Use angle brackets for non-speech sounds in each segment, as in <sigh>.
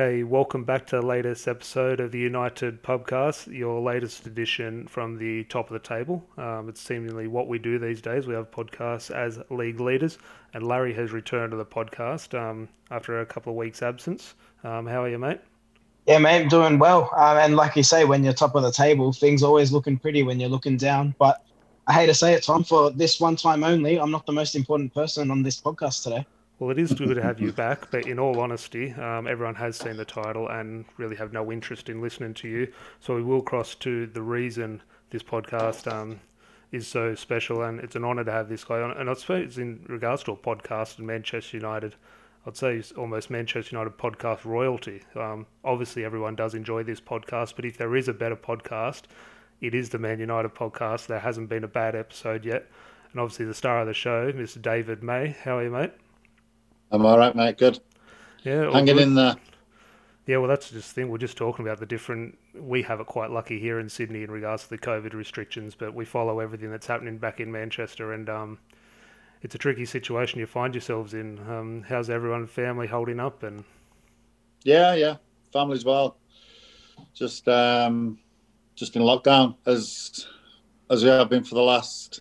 Okay, welcome back to the latest episode of the United Pubcast, your latest edition from the top of the table. Um, it's seemingly what we do these days. We have podcasts as league leaders, and Larry has returned to the podcast um, after a couple of weeks' absence. Um, how are you, mate? Yeah, mate, I'm doing well. Um, and like you say, when you're top of the table, things always looking pretty when you're looking down. But I hate to say it, Tom, for this one time only, I'm not the most important person on this podcast today. Well, it is good to have you back, but in all honesty, um, everyone has seen the title and really have no interest in listening to you. So we will cross to the reason this podcast um, is so special, and it's an honour to have this guy on. And I suppose in regards to a podcast in Manchester United, I'd say it's almost Manchester United podcast royalty. Um, obviously, everyone does enjoy this podcast, but if there is a better podcast, it is the Man United podcast. There hasn't been a bad episode yet. And obviously, the star of the show, Mr. David May. How are you, mate? I'm all right, mate. Good. Yeah, hanging good. in there. Yeah, well, that's just the thing. We're just talking about the different. We have it quite lucky here in Sydney in regards to the COVID restrictions, but we follow everything that's happening back in Manchester, and um, it's a tricky situation you find yourselves in. Um, how's everyone, family holding up? And yeah, yeah, family's well. Just, um, just in lockdown as as we have been for the last,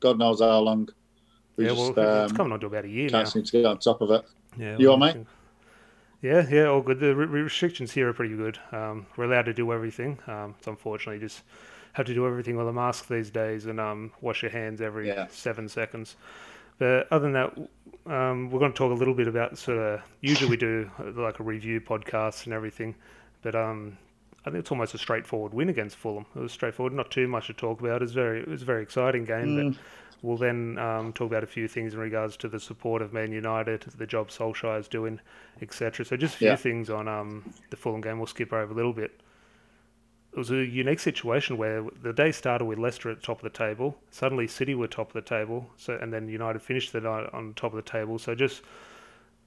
God knows how long. We yeah, just, well, it's um, coming on to about a year can't now. seem to get on top of it. Yeah, you all, mate? Yeah, yeah, all good. The re- restrictions here are pretty good. Um, we're allowed to do everything. Um, it's unfortunately just have to do everything with a mask these days and um, wash your hands every yeah. seven seconds. But other than that, um, we're going to talk a little bit about sort of. Usually we do uh, like a review podcast and everything, but um, I think it's almost a straightforward win against Fulham. It was straightforward, not too much to talk about. It was very, it was a very exciting game, mm. but We'll then um, talk about a few things in regards to the support of Man United, the job Solskjaer is doing, etc. So just a few yeah. things on um, the Fulham game. We'll skip over a little bit. It was a unique situation where the day started with Leicester at the top of the table. Suddenly, City were top of the table. So and then United finished the night on top of the table. So just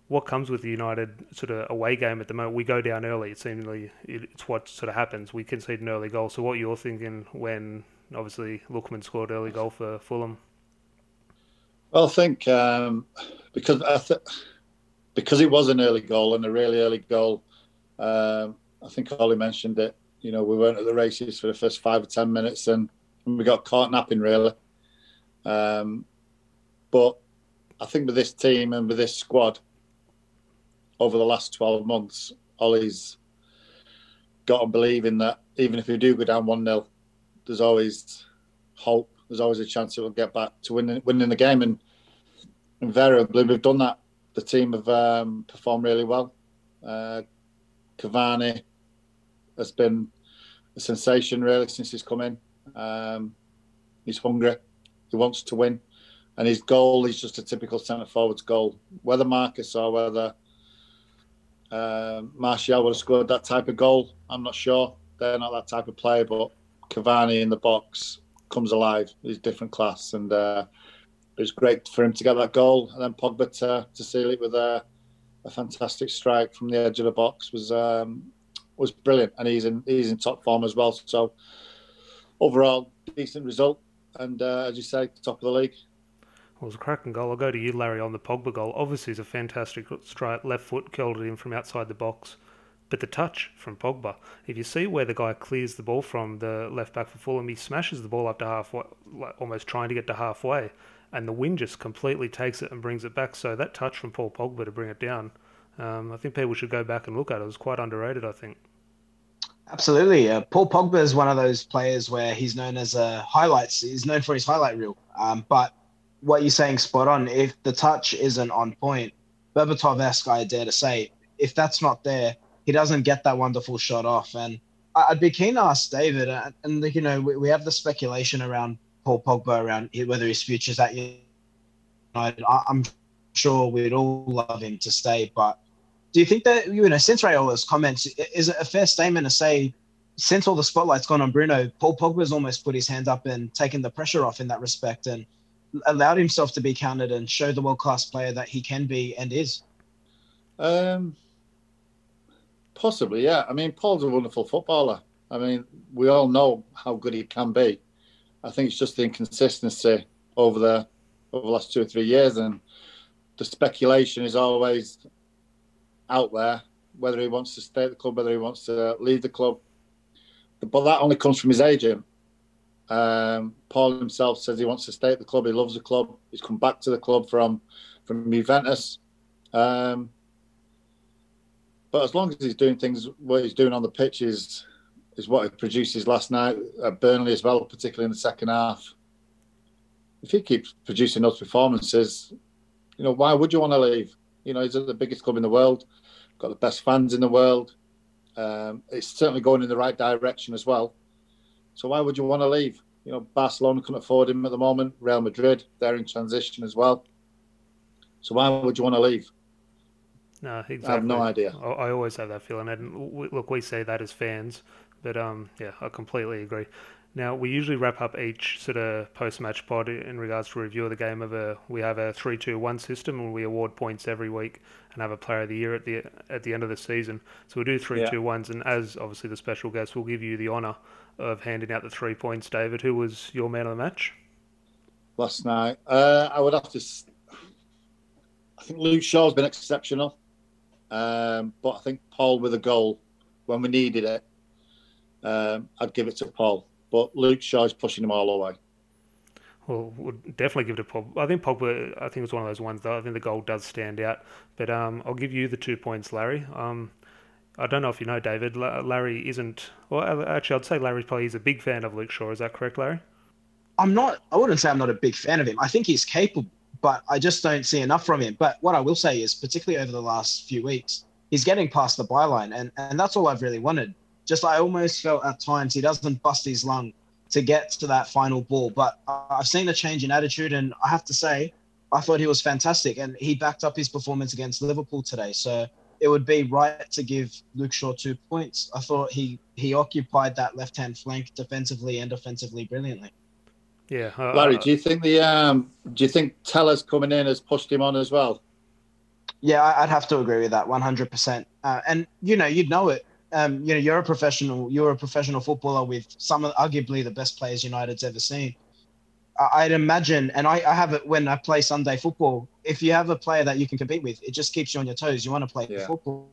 what comes with the United sort of away game at the moment, we go down early. It seemingly it's what sort of happens. We concede an early goal. So what you're thinking when obviously Lookman scored early goal for Fulham? Well, I think um, because I th- because it was an early goal and a really early goal. Um, I think Ole mentioned it. You know, we weren't at the races for the first five or ten minutes, and, we got caught napping really. Um, but I think with this team and with this squad over the last twelve months, Ole's got to believe in that. Even if we do go down one 0 there's always hope. There's always a chance that we'll get back to winning winning the game, and invariably we've done that. The team have um, performed really well. Uh, Cavani has been a sensation really since he's come in. Um, he's hungry. He wants to win, and his goal is just a typical centre forward's goal. Whether Marcus or whether uh, Martial would have scored that type of goal, I'm not sure. They're not that type of player, but Cavani in the box comes alive. He's different class, and uh, it was great for him to get that goal, and then Pogba to, to seal it with a, a fantastic strike from the edge of the box was um, was brilliant, and he's in he's in top form as well. So overall, decent result, and uh, as you say, top of the league. It was a cracking goal. I'll go to you, Larry, on the Pogba goal. Obviously, it's a fantastic strike, left foot curled it in from outside the box. But the touch from Pogba, if you see where the guy clears the ball from the left back for Fulham, he smashes the ball up to halfway, like almost trying to get to halfway and the wind just completely takes it and brings it back. So that touch from Paul Pogba to bring it down, um, I think people should go back and look at it. It was quite underrated, I think. Absolutely, uh, Paul Pogba is one of those players where he's known as a highlights. He's known for his highlight reel. Um, but what you're saying, spot on. If the touch isn't on point, Berbatov-esque, I dare to say, if that's not there, he doesn't get that wonderful shot off. And I'd be keen to ask David, uh, and, and you know, we, we have the speculation around Paul Pogba around whether his future's at United. I'm sure we'd all love him to stay, but do you think that you know since Raiola's comments, is it a fair statement to say since all the spotlight's gone on Bruno, Paul Pogba's almost put his hand up and taken the pressure off in that respect and allowed himself to be counted and show the world class player that he can be and is? Um, possibly, yeah. I mean, Paul's a wonderful footballer. I mean, we all know how good he can be. I think it's just the inconsistency over the over the last two or three years, and the speculation is always out there whether he wants to stay at the club, whether he wants to leave the club. But that only comes from his agent. Um, Paul himself says he wants to stay at the club. He loves the club. He's come back to the club from from Juventus. Um, but as long as he's doing things what he's doing on the pitch is is what he produces last night at Burnley as well, particularly in the second half. If he keeps producing those performances, you know, why would you want to leave? You know, he's at the biggest club in the world, got the best fans in the world. Um, it's certainly going in the right direction as well. So why would you want to leave? You know, Barcelona couldn't afford him at the moment. Real Madrid, they're in transition as well. So why would you want to leave? No, exactly. I have no idea. I, always have that feeling. And look, we say that as fans, but um, yeah, I completely agree. Now we usually wrap up each sort of post-match pod in regards to review of the game of a. We have a three-two-one system, and we award points every week, and have a Player of the Year at the at the end of the season. So we do three-two-ones, yeah. and as obviously the special guest, we'll give you the honour of handing out the three points. David, who was your man of the match? Last night, uh, I would have to. I think Luke Shaw's been exceptional, um, but I think Paul with a goal when we needed it. Um, I'd give it to Paul but Luke Shaw's pushing them all away. Well, we'll definitely give it to Pogba. I think Pogba. I think it was one of those ones that I think the goal does stand out. But um, I'll give you the two points, Larry. Um, I don't know if you know David. Larry isn't. Well, actually, I'd say Larry's probably he's a big fan of Luke Shaw. Is that correct, Larry? I'm not. I wouldn't say I'm not a big fan of him. I think he's capable, but I just don't see enough from him. But what I will say is, particularly over the last few weeks, he's getting past the byline, and and that's all I've really wanted just I almost felt at times he doesn't bust his lung to get to that final ball. But I've seen a change in attitude, and I have to say, I thought he was fantastic, and he backed up his performance against Liverpool today. So it would be right to give Luke Shaw two points. I thought he he occupied that left hand flank defensively and offensively brilliantly. Yeah, uh, Larry, do you think the um, do you think Telles coming in has pushed him on as well? Yeah, I'd have to agree with that 100%. Uh, and you know, you'd know it um, you know, you're a professional. You're a professional footballer with some of arguably the best players United's ever seen. I'd imagine, and I, I, have it when I play Sunday football. If you have a player that you can compete with, it just keeps you on your toes. You want to play yeah. football.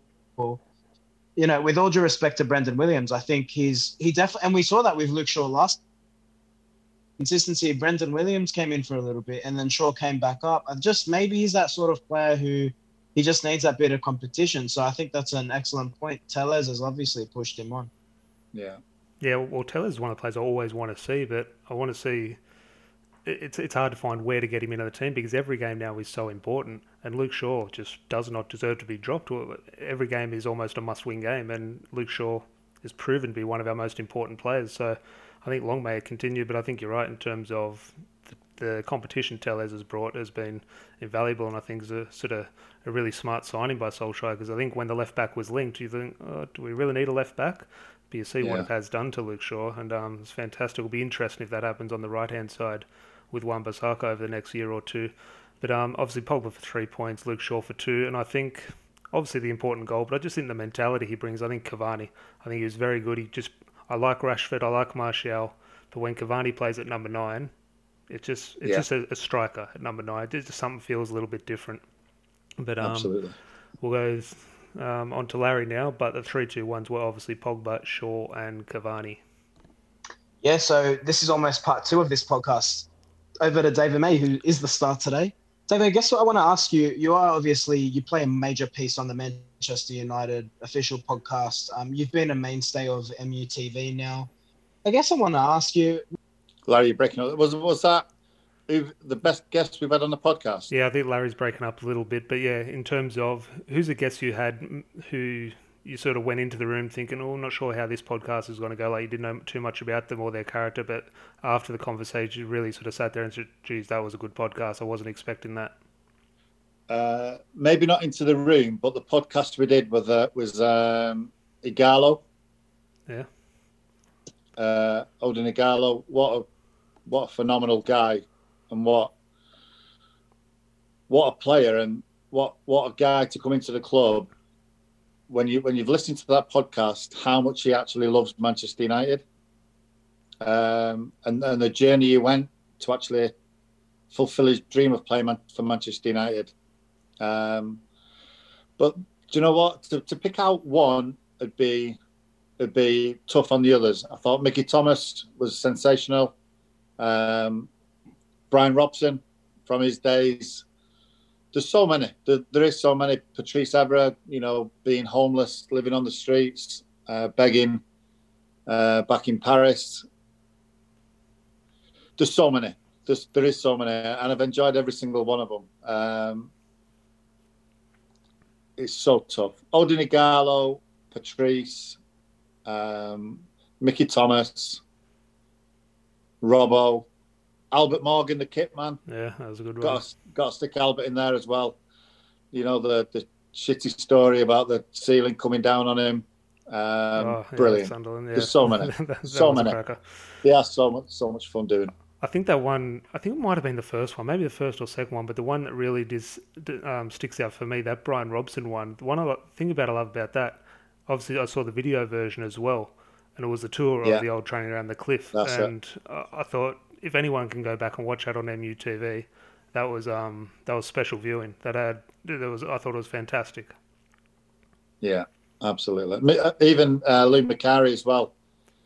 You know, with all due respect to Brandon Williams, I think he's he definitely, and we saw that with Luke Shaw last. Consistency. Brandon Williams came in for a little bit, and then Shaw came back up. And just maybe he's that sort of player who he just needs that bit of competition. So I think that's an excellent point. Telles has obviously pushed him on. Yeah. Yeah, well, Telles is one of the players I always want to see, but I want to see. It's it's hard to find where to get him into the team because every game now is so important, and Luke Shaw just does not deserve to be dropped. Every game is almost a must-win game, and Luke Shaw has proven to be one of our most important players. So I think long may it continue, but I think you're right in terms of the competition Telles has brought has been invaluable, and I think is a sort of a really smart signing by Solskjaer because I think when the left back was linked, you think, oh, do we really need a left back? But you see yeah. what it has done to Luke Shaw, and um, it's fantastic. It'll be interesting if that happens on the right hand side with Wan-Bissaka over the next year or two. But um, obviously Pogba for three points, Luke Shaw for two, and I think obviously the important goal, but I just think the mentality he brings. I think Cavani, I think he was very good. He just I like Rashford, I like Martial, but when Cavani plays at number nine, it's just it's yeah. just a, a, striker at number nine. It's just something feels a little bit different. But um, absolutely, we'll go um, on to Larry now. But the three two ones were obviously Pogba, Shaw, and Cavani. Yeah, so this is almost part two of this podcast. Over to David May, who is the star today. David, I guess what I want to ask you, you are obviously you play a major piece on the Manchester United official podcast. Um, you've been a mainstay of MUTV now. I guess I want to ask you, Larry, you're breaking up. Was was that the best guest we've had on the podcast? Yeah, I think Larry's breaking up a little bit, but yeah, in terms of who's the guest you had who you sort of went into the room thinking, oh, I'm not sure how this podcast is going to go. Like you didn't know too much about them or their character, but after the conversation, you really sort of sat there and said, geez, that was a good podcast. I wasn't expecting that. Uh, maybe not into the room, but the podcast we did with uh, was um, Ighalo. Yeah. Uh, Odion Ighalo, what a what a phenomenal guy, and what what a player, and what what a guy to come into the club. When you when you've listened to that podcast, how much he actually loves Manchester United, um, and and the journey he went to actually fulfil his dream of playing for Manchester United. Um, but Do you know what? To, to pick out one would be would be tough on the others. I thought Mickey Thomas was sensational. Um, Brian Robson from his days. There's so many. There, there is so many. Patrice Evra, you know, being homeless, living on the streets, uh, begging uh, back in Paris. There's so many. There's, there is so many, and I've enjoyed every single one of them. Um, it's so tough. Odion Ighalo, Patrice, um, Mickey Thomas, Robbo, Albert Morgan, the kit man. Yeah, that was a good one. Got to, got to stick Albert in there as well. You know the the shitty story about the ceiling coming down on him. Um, oh, yeah, brilliant. Yeah. There's so <laughs> many, that, so many. Yeah, so much, so much fun doing. I think that one, I think it might have been the first one, maybe the first or second one, but the one that really dis, um, sticks out for me, that Brian Robson one. The one I think about I love about that, obviously I saw the video version as well, and it was a tour yeah. of the old train around the cliff, That's and it. I thought if anyone can go back and watch that on MUTV, that was um that was special viewing. That had that was I thought it was fantastic. Yeah, absolutely. Uh, even uh, Lou Macari as well.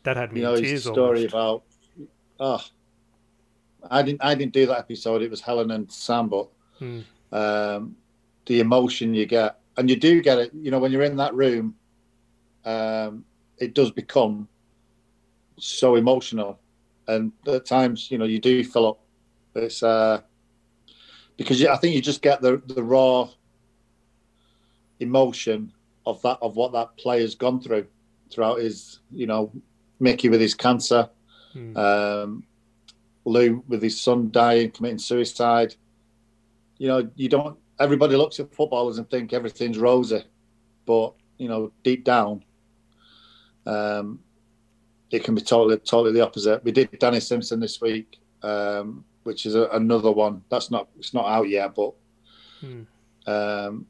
That had me you know, tears. His story almost. about oh, I didn't I didn't do that episode. It was Helen and Sam, but hmm. um, the emotion you get, and you do get it. You know, when you're in that room, um, it does become so emotional and at times you know you do fill up. It's uh, because I think you just get the the raw emotion of that of what that player's gone through throughout his you know Mickey with his cancer, hmm. um, Lou with his son dying, committing suicide. You know, you don't. Everybody looks at footballers and think everything's rosy, but you know, deep down, um, it can be totally totally the opposite. We did Danny Simpson this week, um, which is a, another one. That's not it's not out yet, but hmm. um,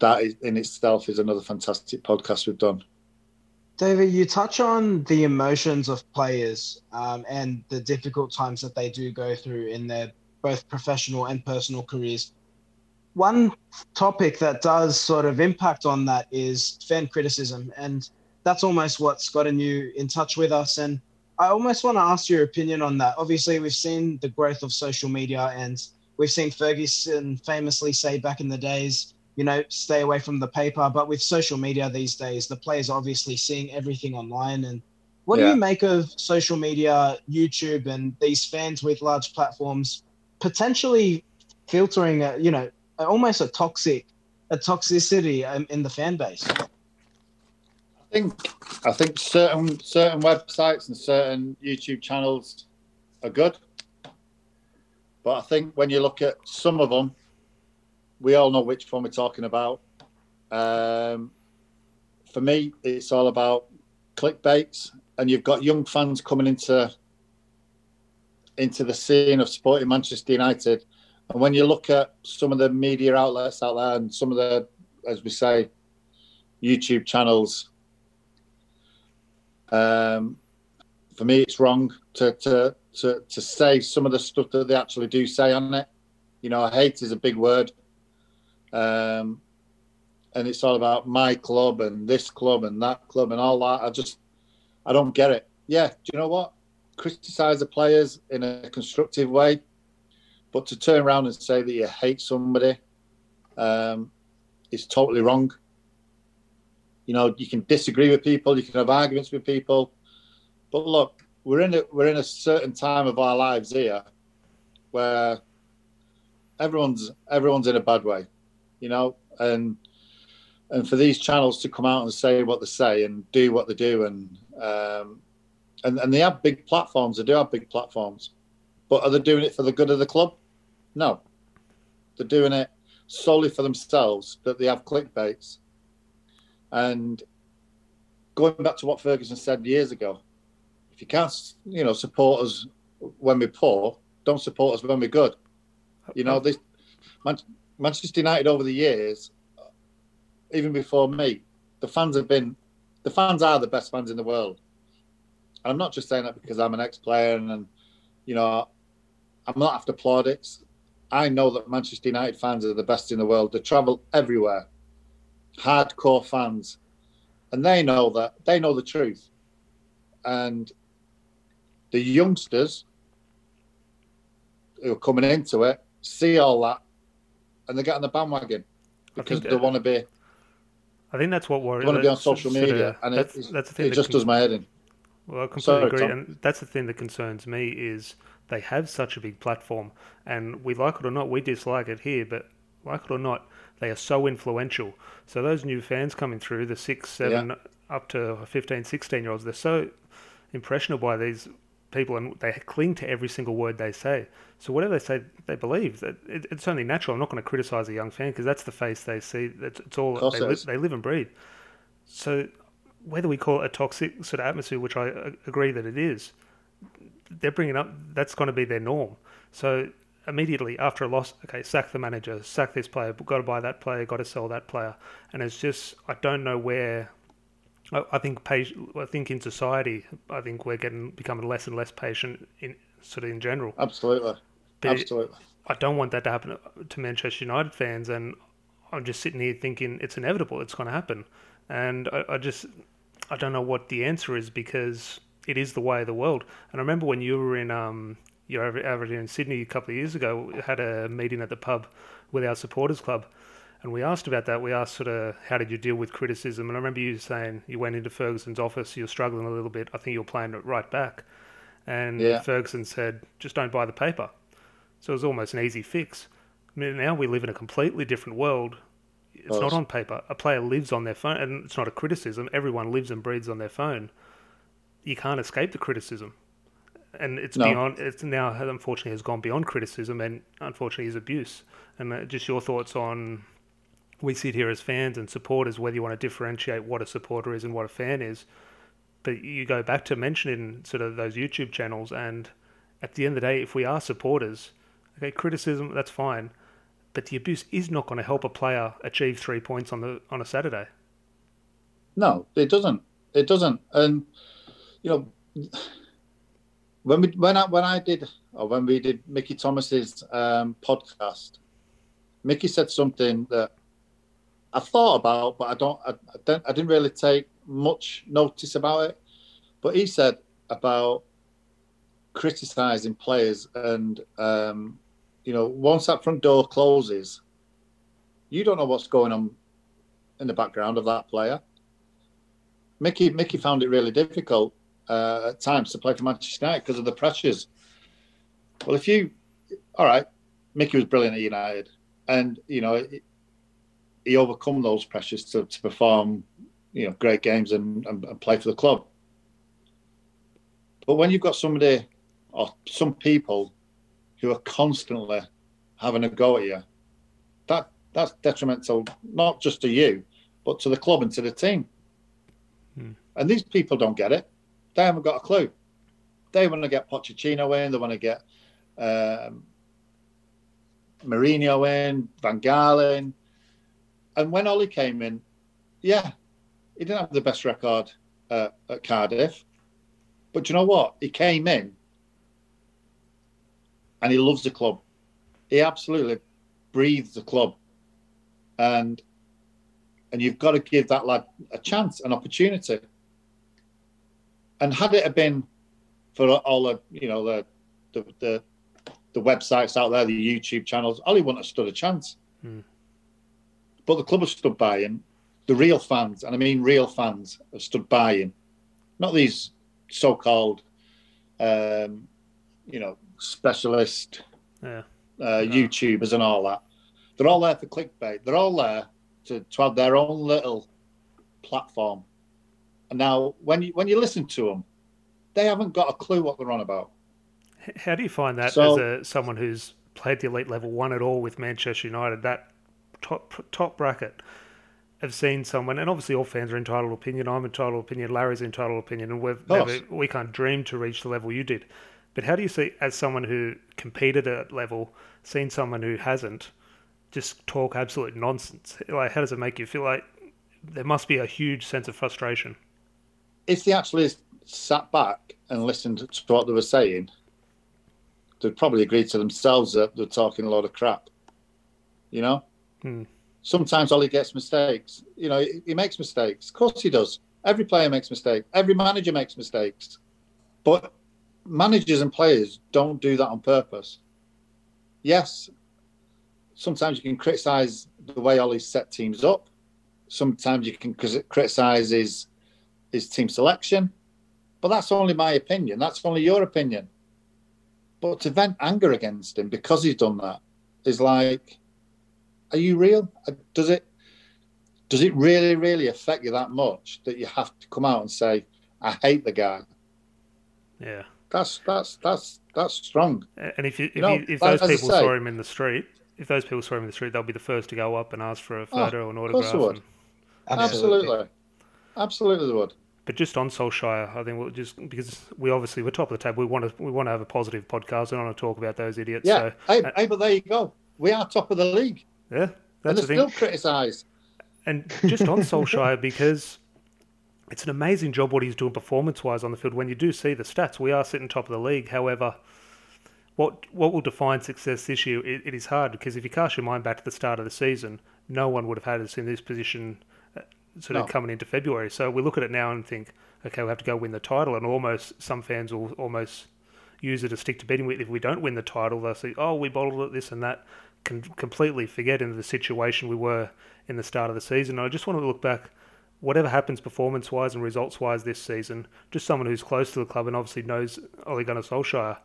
that is, in itself is another fantastic podcast we've done. David, you touch on the emotions of players um, and the difficult times that they do go through in their both professional and personal careers. One topic that does sort of impact on that is fan criticism. And that's almost what's gotten you in touch with us. And I almost want to ask your opinion on that. Obviously, we've seen the growth of social media, and we've seen Ferguson famously say back in the days, you know, stay away from the paper. But with social media these days, the players are obviously seeing everything online. And what yeah. do you make of social media, YouTube, and these fans with large platforms potentially filtering, a, you know, almost a toxic, a toxicity um, in the fan base? Think I think certain certain websites and certain YouTube channels are good, but I think when you look at some of them, we all know which one we're talking about. Um, for me, it's all about clickbaits, and you've got young fans coming into into the scene of supporting Manchester United. And when you look at some of the media outlets out there and some of the, as we say, YouTube channels, um, for me, it's wrong to, to to to say some of the stuff that they actually do say on it. You know, hate is a big word, um, and it's all about my club and this club and that club and all that. I just, I don't get it. Yeah, do you know what? Criticize the players in a constructive way, but to turn around and say that you hate somebody um, is totally wrong. You know, you can disagree with people, you can have arguments with people, but look, we're in a we're in a certain time of our lives here where everyone's everyone's in a bad way, you know, and and for these channels to come out and say what they say and do what they do and um, and and they have big platforms. They do have big platforms, but are they doing it for the good of the club? No, they're doing it solely for themselves. That they have clickbaits and going back to what Ferguson said years ago, if you can't, you know, support us when we're poor, don't support us when we're good. You know, uh, this Manchester United over the years, even before me, the fans have been, the fans are the best fans in the world. And I'm not just saying that because I'm an ex-player and, and you know, I'm not after plaudits. I know that Manchester United fans are the best in the world. They travel everywhere hardcore fans, and they know that they know the truth, and the youngsters who are coming into it see all that, and they get on the bandwagon because they want to be. I think that's what worries. Want to be on social media, and that's, it, that's the thing it just con- does my head in. Well, I completely Sorry, agree, Tom. and that's the thing that concerns me is they have such a big platform, and we like it or not, we dislike it here, but like it or not, they are so influential. So those new fans coming through, the six, seven, yeah. up to 15, 16 year olds, they're so impressionable by these people, and they cling to every single word they say. So whatever they say, they believe. That it's only natural. I'm not going to criticize a young fan because that's the face they see. It's, it's all they, li- they live and breathe. So whether we call it a toxic sort of atmosphere, which I uh, agree that it is, they're bringing up that's going to be their norm. So immediately after a loss, okay, sack the manager, sack this player, got to buy that player, got to sell that player, and it's just I don't know where I, think patient, I think in society, I think we're getting becoming less and less patient in sort of in general. Absolutely, but absolutely. I don't want that to happen to Manchester United fans, and I'm just sitting here thinking it's inevitable. It's going to happen, and I, I just I don't know what the answer is because it is the way of the world. And I remember when you were in um you're over, over in Sydney a couple of years ago, we had a meeting at the pub with our supporters club and we asked about that. We asked sort of how did you deal with criticism? And I remember you saying you went into Ferguson's office, you're struggling a little bit. I think you're playing it right back. And yeah. Ferguson said, just don't buy the paper. So it was almost an easy fix. I mean, now we live in a completely different world. It's not on paper. A player lives on their phone, and it's not a criticism. Everyone lives and breathes on their phone. You can't escape the criticism and it's no. beyond. It's now unfortunately has gone beyond criticism and unfortunately is abuse. And uh, just your thoughts on we sit here as fans and supporters, whether you want to differentiate what a supporter is and what a fan is. But you go back to mentioning sort of those YouTube channels, and at the end of the day, if we are supporters, okay, criticism that's fine, but the abuse is not going to help a player achieve three points on the on a Saturday. No, it doesn't. It doesn't. And you know, when we when I when I did or when we did Mickey Thomas's um, podcast, Mickey said something that I thought about, but I don't, I, I, don't, I didn't really take much notice about it. But he said about criticizing players, and um, you know, once that front door closes, you don't know what's going on in the background of that player. Mickey, Mickey found it really difficult uh, at times to play for Manchester United because of the pressures. Well, if you, all right, Mickey was brilliant at United, and you know, he overcome those pressures to, to perform, you know, great games and, and, and play for the club. But when you've got somebody or some people who are constantly having a go at you, that that's detrimental not just to you, but to the club and to the team. Hmm. And these people don't get it. They haven't got a clue. They want to get Pochettino in. They want to get um, Mourinho in, Van Gaal in, and when Ole came in, yeah, he didn't have the best record uh, at Cardiff, but you know what? He came in and he loves the club. He absolutely breathes the club, and and you've got to give that lad a chance, an opportunity. And had it have been for all the you know the the the, the websites out there, the YouTube channels, Ole wouldn't have stood a chance. Hmm. But the club has stood by him. The real fans, and I mean real fans, have stood by him. Not these so-called, um, you know, specialist yeah. uh, YouTubers and all that. They're all there for clickbait. They're all there to, to have their own little platform. Now, when you when you listen to them, they haven't got a clue what they're on about. How do you find that so, as a, someone who's played the elite level, one at all with Manchester United? That top top bracket have seen someone, and obviously all fans are entitled to opinion. I'm entitled to opinion. Larry's entitled to opinion, and we've never, we can't dream to reach the level you did. But how do you see, as someone who competed at that level, seen someone who hasn't, just talk absolute nonsense? Like, how does it make you feel? Like there must be a huge sense of frustration. If they actually sat back and listened to what they were saying, they'd probably agree to themselves that they're talking a lot of crap. You know. Hmm. sometimes Ole gets mistakes. You know, he, he makes mistakes. Of course, he does. Every player makes mistakes. Every manager makes mistakes. But managers and players don't do that on purpose. Yes, sometimes you can criticise the way Ole's set teams up. Sometimes you can criticise his his team selection, but that's only my opinion. That's only your opinion. But to vent anger against him because he's done that is like, are you real? Does it does it really really affect you that much that you have to come out and say, I hate the guy? Yeah, that's that's that's that's strong. And if you, if, you know, you, if those people say, saw him in the street, if those people saw him in the street, they'll be the first to go up and ask for a oh, photo oh, or an autograph. Of and... Absolutely. Absolutely, they would. But just on Solskjaer, I think we'll just because we obviously we're top of the table. We want to we want to have a positive podcast. We don't want to talk about those idiots. Yeah, so, hey, uh, hey, but there you go. We are top of the league. Yeah, that's and they're still criticised. And just on <laughs> Solskjaer, because it's an amazing job what he's doing performance wise on the field. When you do see the stats, we are sitting top of the league. However, what what will define success this year? It, it is hard because if you cast your mind back to the start of the season, no one would have had us in this position sort of no. coming into February. So we look at it now and think, okay, we have to go win the title, and almost some fans will almost use it as stick to betting with. If we don't win the title, they'll say, oh, we bottled it, this and that. Can completely forget into the situation we were in the start of the season. And I just want to look back whatever happens performance wise and results wise this season, just someone who's close to the club and obviously knows Ole Gunnar Solskjaer,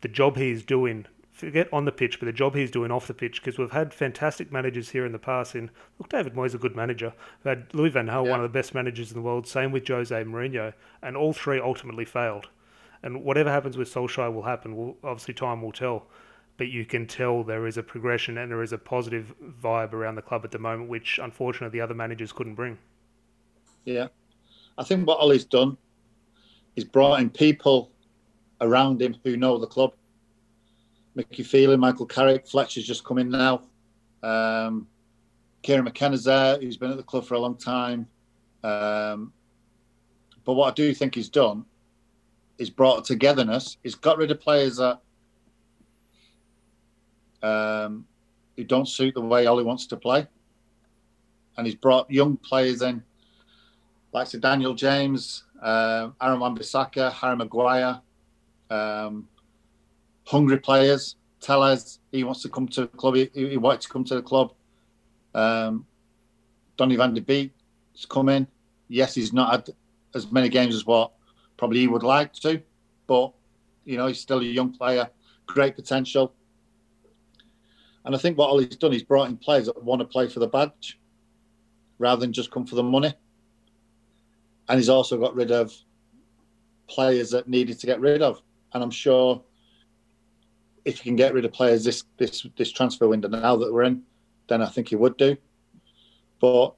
the job he's doing. Forget on the pitch, but the job he's doing off the pitch, because we've had fantastic managers here in the past. In look, David Moyes a good manager. We've had Louis Van Gaal, yeah. one of the best managers in the world. Same with Jose Mourinho, and all three ultimately failed. And whatever happens with Solskjaer will happen. Well, obviously, time will tell. But you can tell there is a progression and there is a positive vibe around the club at the moment, which unfortunately the other managers couldn't bring. Yeah, I think what Ole's done is brought in people around him who know the club. Mickey Phelan, Michael Carrick, Fletcher's just come in now. Um, Kieran McKenna's there, who's been at the club for a long time. Um, but what I do think he's done is brought togetherness. He's got rid of players that um, who don't suit the way Ole wants to play, and he's brought young players in, like Daniel James, uh, Aaron Wan-Bissaka, Harry Maguire, um, hungry players. Telles he wants to come to the club. He, he wanted to come to the club. Um, Donny van de Beek has come in. Yes, he's not had as many games as what probably he would like to, but you know he's still a young player, great potential. And I think what Ole's done, he's brought in players that want to play for the badge rather than just come for the money. And he's also got rid of players that needed to get rid of and I'm sure if you can get rid of players this this this transfer window now that we're in, then I think he would do. But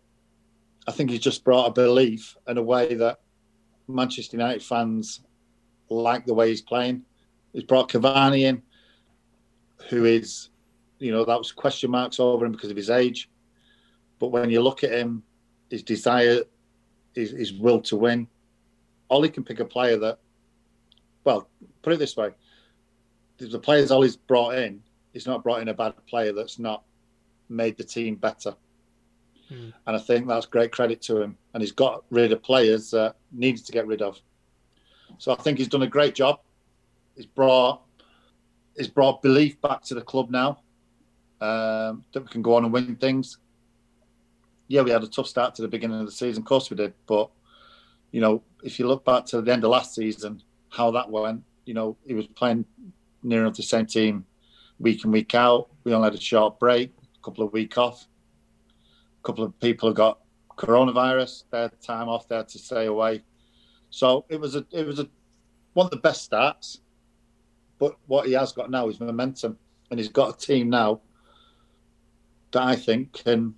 I think he's just brought a belief and a way that Manchester United fans like the way he's playing. He's brought Cavani in, who is, you know, that was question marks over him because of his age. But when you look at him, his desire, his, his will to win, Ole can pick a player that, well, put it this way: the players Ole's brought in, he's not brought in a bad player that's not made the team better. Mm. And I think that's great credit to him. And he's got rid of players that needed to get rid of. So I think he's done a great job. He's brought he's brought belief back to the club now um, that we can go on and win things. Yeah, we had a tough start to the beginning of the season. Of course we did, but you know, if you look back to the end of last season, how that went, you know, he was playing near enough the same team week in, week out. We only had a short break, a couple of week off. A couple of people have got coronavirus, they had time off, they had to stay away. So it was a it was a one of the best starts. But what he has got now is momentum. And he's got a team now that I think can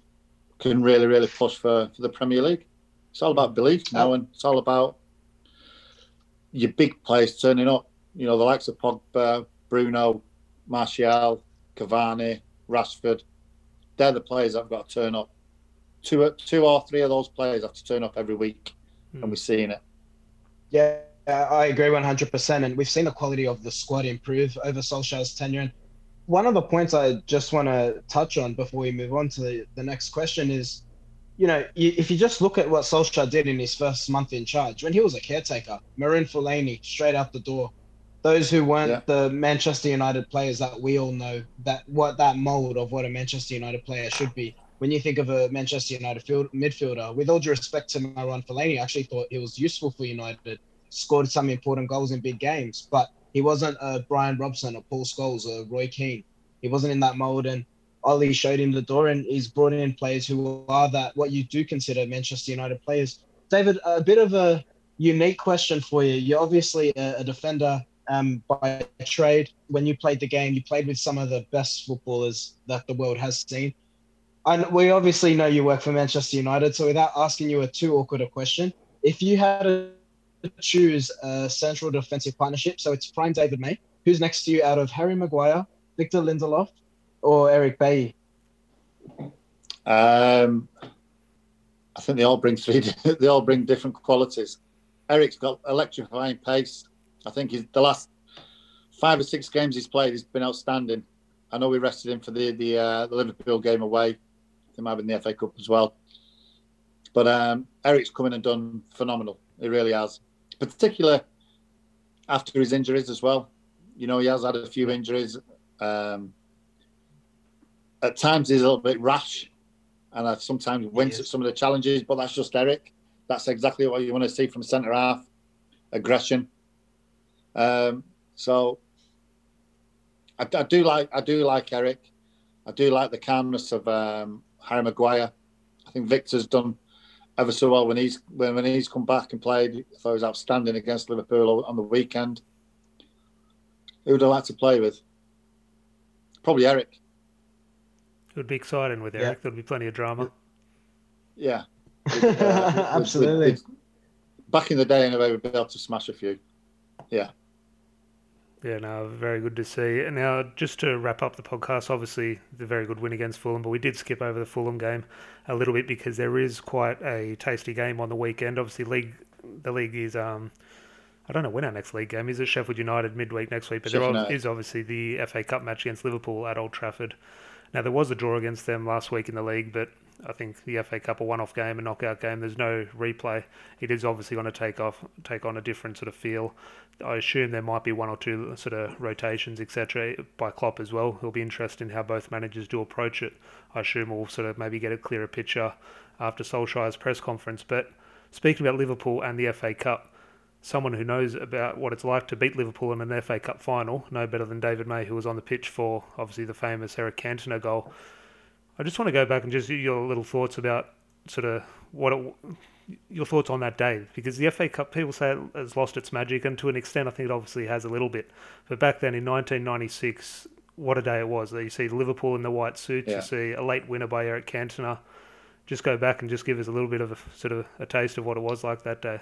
can really, really push for, for the Premier League. It's all about belief now and it's all about your big players turning up you know, the likes of Pogba, Bruno, Martial, Cavani, Rashford, they're the players that have got to turn up. Two, two or three of those players have to turn up every week, mm. and we're seeing it. Yeah, I agree 100%. And we've seen the quality of the squad improve over Solskjaer's tenure. And one of the points I just want to touch on before we move on to the, the next question is, you know, if you just look at what Solskjaer did in his first month in charge, when he was a caretaker, Marouane Fellaini straight out the door. Those who weren't yeah. the Manchester United players that we all know, that what that mold of what a Manchester United player should be. When you think of a Manchester United field, midfielder, with all due respect to Marouane Fellaini, I actually thought he was useful for United, scored some important goals in big games, but he wasn't a Brian Robson or Paul Scholes or Roy Keane. He wasn't in that mold, and Ole showed him the door, and he's brought in players who are that what you do consider Manchester United players. David, a bit of a unique question for you. You're obviously a, a defender um, by trade. When you played the game, you played with some of the best footballers that the world has seen. And we obviously know you work for Manchester United. So without asking you a too awkward a question, if you had to choose a central defensive partnership, so it's Prime David May, who's next to you out of Harry Maguire, Victor Lindelof, or Eric Bailly? Um, I think they all bring three. <laughs> they all bring different qualities. Eric's got electrifying pace. I think he's the last five or six games he's played. He's been outstanding. I know we rested him for the the, uh, the Liverpool game away. They might have been the FA Cup as well. But um, Eric's come in and done phenomenal. He really has, particularly after his injuries as well. You know, he has had a few injuries. Um, at times he's a little bit rash, and I sometimes wince at some of the challenges. But that's just Eric. That's exactly what you want to see from centre half: aggression. Um, so I, I, do like I do like Eric. I do like the calmness of um, Harry Maguire. I think Victor's done ever so well when he's when, when he's come back and played. I thought he was outstanding against Liverpool on the weekend. Who would I like to play with? Probably Eric. It would be exciting with Eric. Yeah. There'd be plenty of drama. Yeah. <laughs> Uh, Absolutely. back in the day, anyway, we'd be able to smash a few. Yeah. Yeah, no, very good to see. And now, just to wrap up the podcast, obviously the very good win against Fulham, but we did skip over the Fulham game a little bit because there is quite a tasty game on the weekend. Obviously, league the league is um, I don't know when our next league game is. It Sheffield United midweek next week, but Sheffield there is obviously the FA Cup match against Liverpool at Old Trafford. Now there was a draw against them last week in the league, but I think the FA Cup a one-off game, a knockout game. There's no replay. It is obviously going to take off, take on a different sort of feel. I assume there might be one or two sort of rotations, etc., by Klopp as well. It'll be interesting how both managers do approach it. I assume we'll sort of maybe get a clearer picture after Solskjaer's press conference. But speaking about Liverpool and the FA Cup, someone who knows about what it's like to beat Liverpool in an FA Cup final, no better than David May, who was on the pitch for obviously the famous Eric Cantona goal. I just want to go back and just your little thoughts about sort of what it, your thoughts on that day because the FA Cup people say it has lost its magic and to an extent I think it obviously has a little bit. But back then in 1996, what a day it was! You see Liverpool in the white suits, yeah. you see a late winner by Eric Cantona. Just go back and just give us a little bit of a sort of a taste of what it was like that day.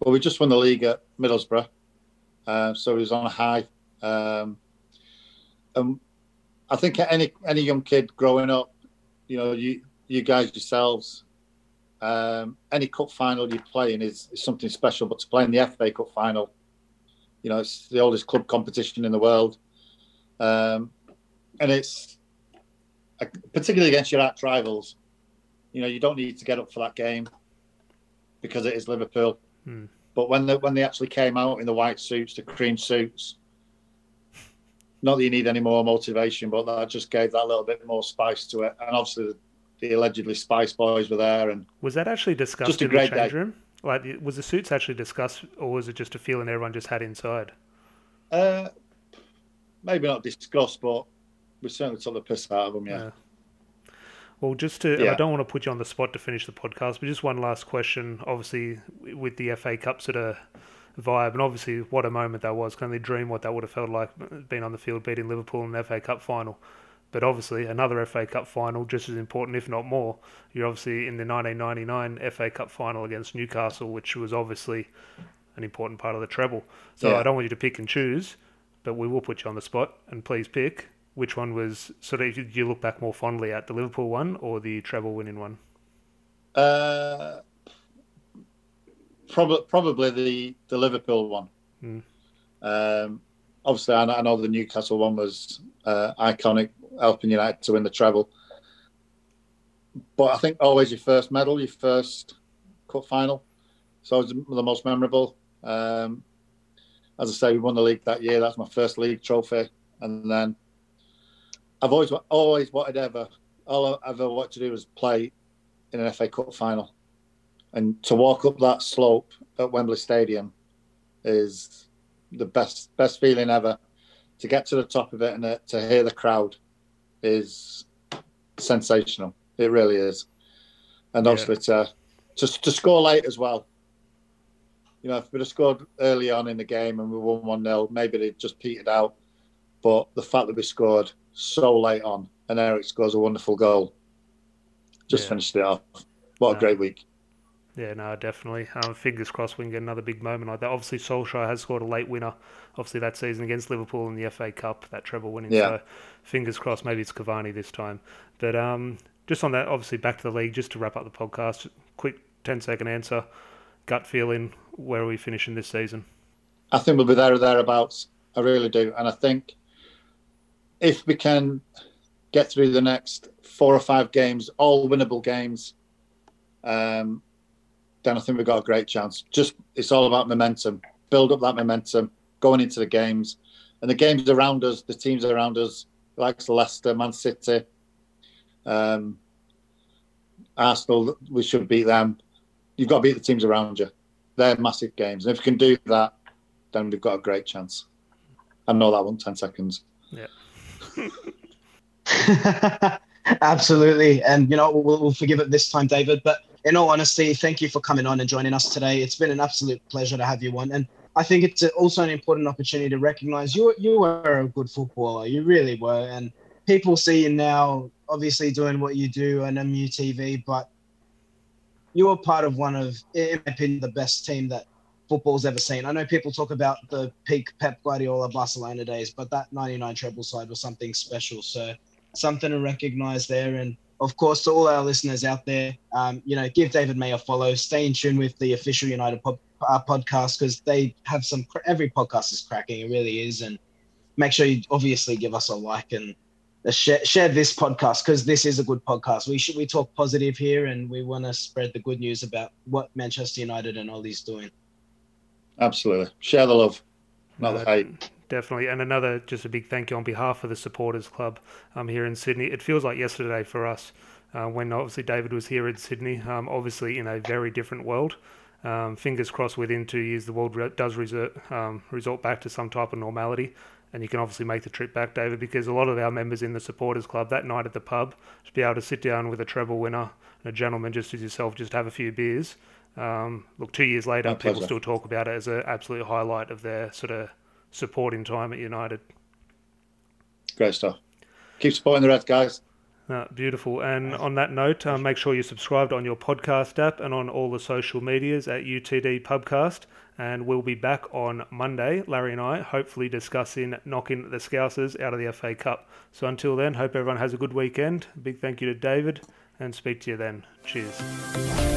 Well, we just won the league at Middlesbrough, uh, so he was on a high. Um, and I think any any young kid growing up, you know, you you guys yourselves, um, any cup final you play in is, is, something special. But to play in the FA Cup final, you know, it's the oldest club competition in the world, um, and it's particularly against your arch rivals. You know, you don't need to get up for that game because it is Liverpool. Hmm. But when they, when they actually came out in the white suits, the cream suits, not that you need any more motivation, but that just gave that little bit more spice to it. And obviously, the, the allegedly Spice Boys were there. And was that actually discussed just in the change day. room? Like, was the suits actually discussed, or was it just a feeling everyone just had inside? Uh, maybe not discussed, but we certainly took the piss out of them. yeah. yeah. Well, just to, yeah. I don't want to put you on the spot to finish the podcast, but just one last question. Obviously, with the FA Cups sort of vibe, and obviously, what a moment that was. Can only dream what that would have felt like being on the field, beating Liverpool in the FA Cup final. But obviously, another FA Cup final, just as important, if not more. You're obviously in the 1999 FA Cup final against Newcastle, which was obviously an important part of the treble. So yeah. I don't want you to pick and choose, but we will put you on the spot, and please pick which one was sort of you look back more fondly at the Liverpool one or the treble winning one? Uh, probably probably the the Liverpool one. Mm. Um, obviously, I know the Newcastle one was uh, iconic, helping United to win the treble. But I think always your first medal, your first cup final, so it's the most memorable. Um, as I say, we won the league that year. That's my first league trophy, and then I've always always wanted ever all I ever wanted to do was play in an FA Cup final, and to walk up that slope at Wembley Stadium is the best best feeling ever. To get to the top of it and uh, to hear the crowd is sensational. It really is, and obviously yeah. to, to to score late as well. You know, if we'd have scored early on in the game and we won one 0 maybe they'd just petered out. But the fact that we scored so late on and Eric scores a wonderful goal, just yeah. finished it off. What a great week! Yeah, no, definitely. Um, fingers crossed we can get another big moment like that. Obviously, Solskjaer has scored a late winner, obviously that season against Liverpool in the FA Cup, that treble winning. Yeah. So, fingers crossed, maybe it's Cavani this time. But um, just on that, obviously back to the league. Just to wrap up the podcast, quick 10 second answer, gut feeling. Where are we finishing this season? I think we'll be there or thereabouts. I really do, and I think if we can get through the next four or five games, all winnable games, um, then I think we've got a great chance. Just it's all about momentum. Build up that momentum going into the games, and the games around us, the teams around us, like Leicester, Man City, um, Arsenal. We should beat them. You've got to beat the teams around you. They're massive games, and if you can do that, then we've got a great chance. I know that one. Ten seconds. Yeah. <laughs> Absolutely, and you know we'll, we'll forgive it this time, David. But in all honesty, thank you for coming on and joining us today. It's been an absolute pleasure to have you on. And I think it's also an important opportunity to recognize you, you were a good footballer. You really were. And people see you now, obviously doing what you do on MUTV, but you were part of one of, in my opinion, the best team that football's ever seen. I know people talk about the peak Pep Guardiola Barcelona days, but that 99 treble side was something special. So something to recognize there. And of course, to all our listeners out there, um, you know, give David May a follow. Stay in tune with the official United pod, uh, podcast because they have some. Every podcast is cracking. It really is, and make sure you obviously give us a like and uh, share, share this podcast because this is a good podcast. We should we talk positive here, and we want to spread the good news about what Manchester United and Ole's doing. Absolutely, share the love, not the hate definitely. And another, just a big thank you on behalf of the supporters club um, here in Sydney. It feels like yesterday for us uh, when obviously David was here in Sydney, um, obviously in a very different world. Um, fingers crossed within two years the world re- does resort, um, resort back to some type of normality. And you can obviously make the trip back, David, because a lot of our members in the supporters club that night at the pub to be able to sit down with a treble winner and a gentleman just as yourself, just have a few beers. Um, look, two years later, people still talk about it as an absolute highlight of their sort of supporting time at United. Great stuff. Keep supporting the Reds, guys. Uh, beautiful. And on that note, uh, make sure you're subscribed on your podcast app and on all the social medias at UTD Pubcast. And we'll be back on Monday, Larry and I, hopefully discussing knocking the Scousers out of the FA Cup. So until then, hope everyone has a good weekend. Big thank you to David and speak to you then. Cheers.